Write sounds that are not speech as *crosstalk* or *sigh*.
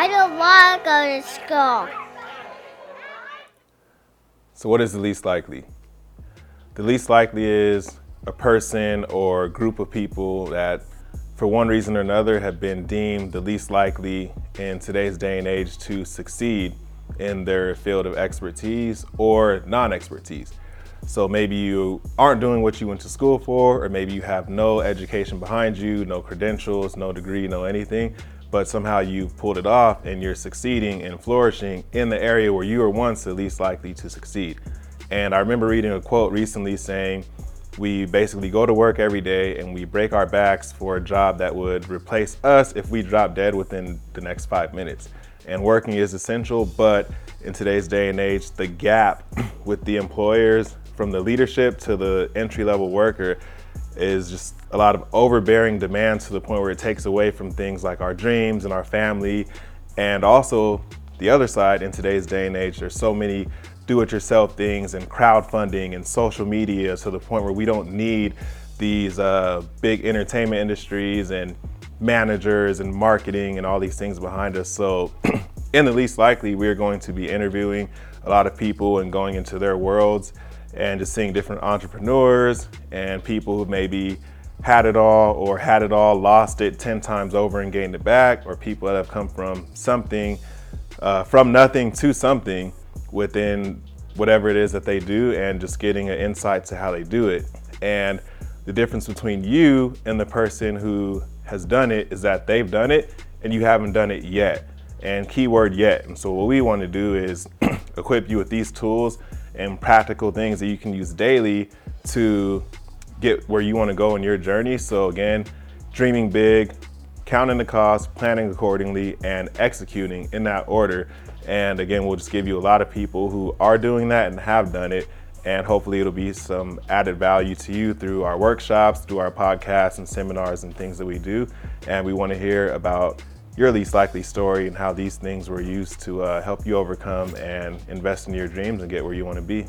I don't want to go to school. So, what is the least likely? The least likely is a person or group of people that, for one reason or another, have been deemed the least likely in today's day and age to succeed in their field of expertise or non expertise. So maybe you aren't doing what you went to school for, or maybe you have no education behind you, no credentials, no degree, no anything, but somehow you've pulled it off and you're succeeding and flourishing in the area where you were once the least likely to succeed. And I remember reading a quote recently saying, we basically go to work every day and we break our backs for a job that would replace us if we drop dead within the next five minutes. And working is essential, but in today's day and age, the gap *clears throat* with the employers from the leadership to the entry level worker is just a lot of overbearing demands to the point where it takes away from things like our dreams and our family. And also, the other side in today's day and age, there's so many do it yourself things and crowdfunding and social media to the point where we don't need these uh, big entertainment industries and managers and marketing and all these things behind us. So, *clears throat* in the least likely, we're going to be interviewing a lot of people and going into their worlds and just seeing different entrepreneurs and people who maybe had it all or had it all, lost it 10 times over and gained it back, or people that have come from something, uh, from nothing to something within whatever it is that they do and just getting an insight to how they do it. And the difference between you and the person who has done it is that they've done it and you haven't done it yet. And keyword yet. And so what we want to do is *clears throat* equip you with these tools and practical things that you can use daily to get where you want to go in your journey. So, again, dreaming big, counting the cost, planning accordingly, and executing in that order. And again, we'll just give you a lot of people who are doing that and have done it. And hopefully, it'll be some added value to you through our workshops, through our podcasts and seminars and things that we do. And we want to hear about your least likely story and how these things were used to uh, help you overcome and invest in your dreams and get where you want to be.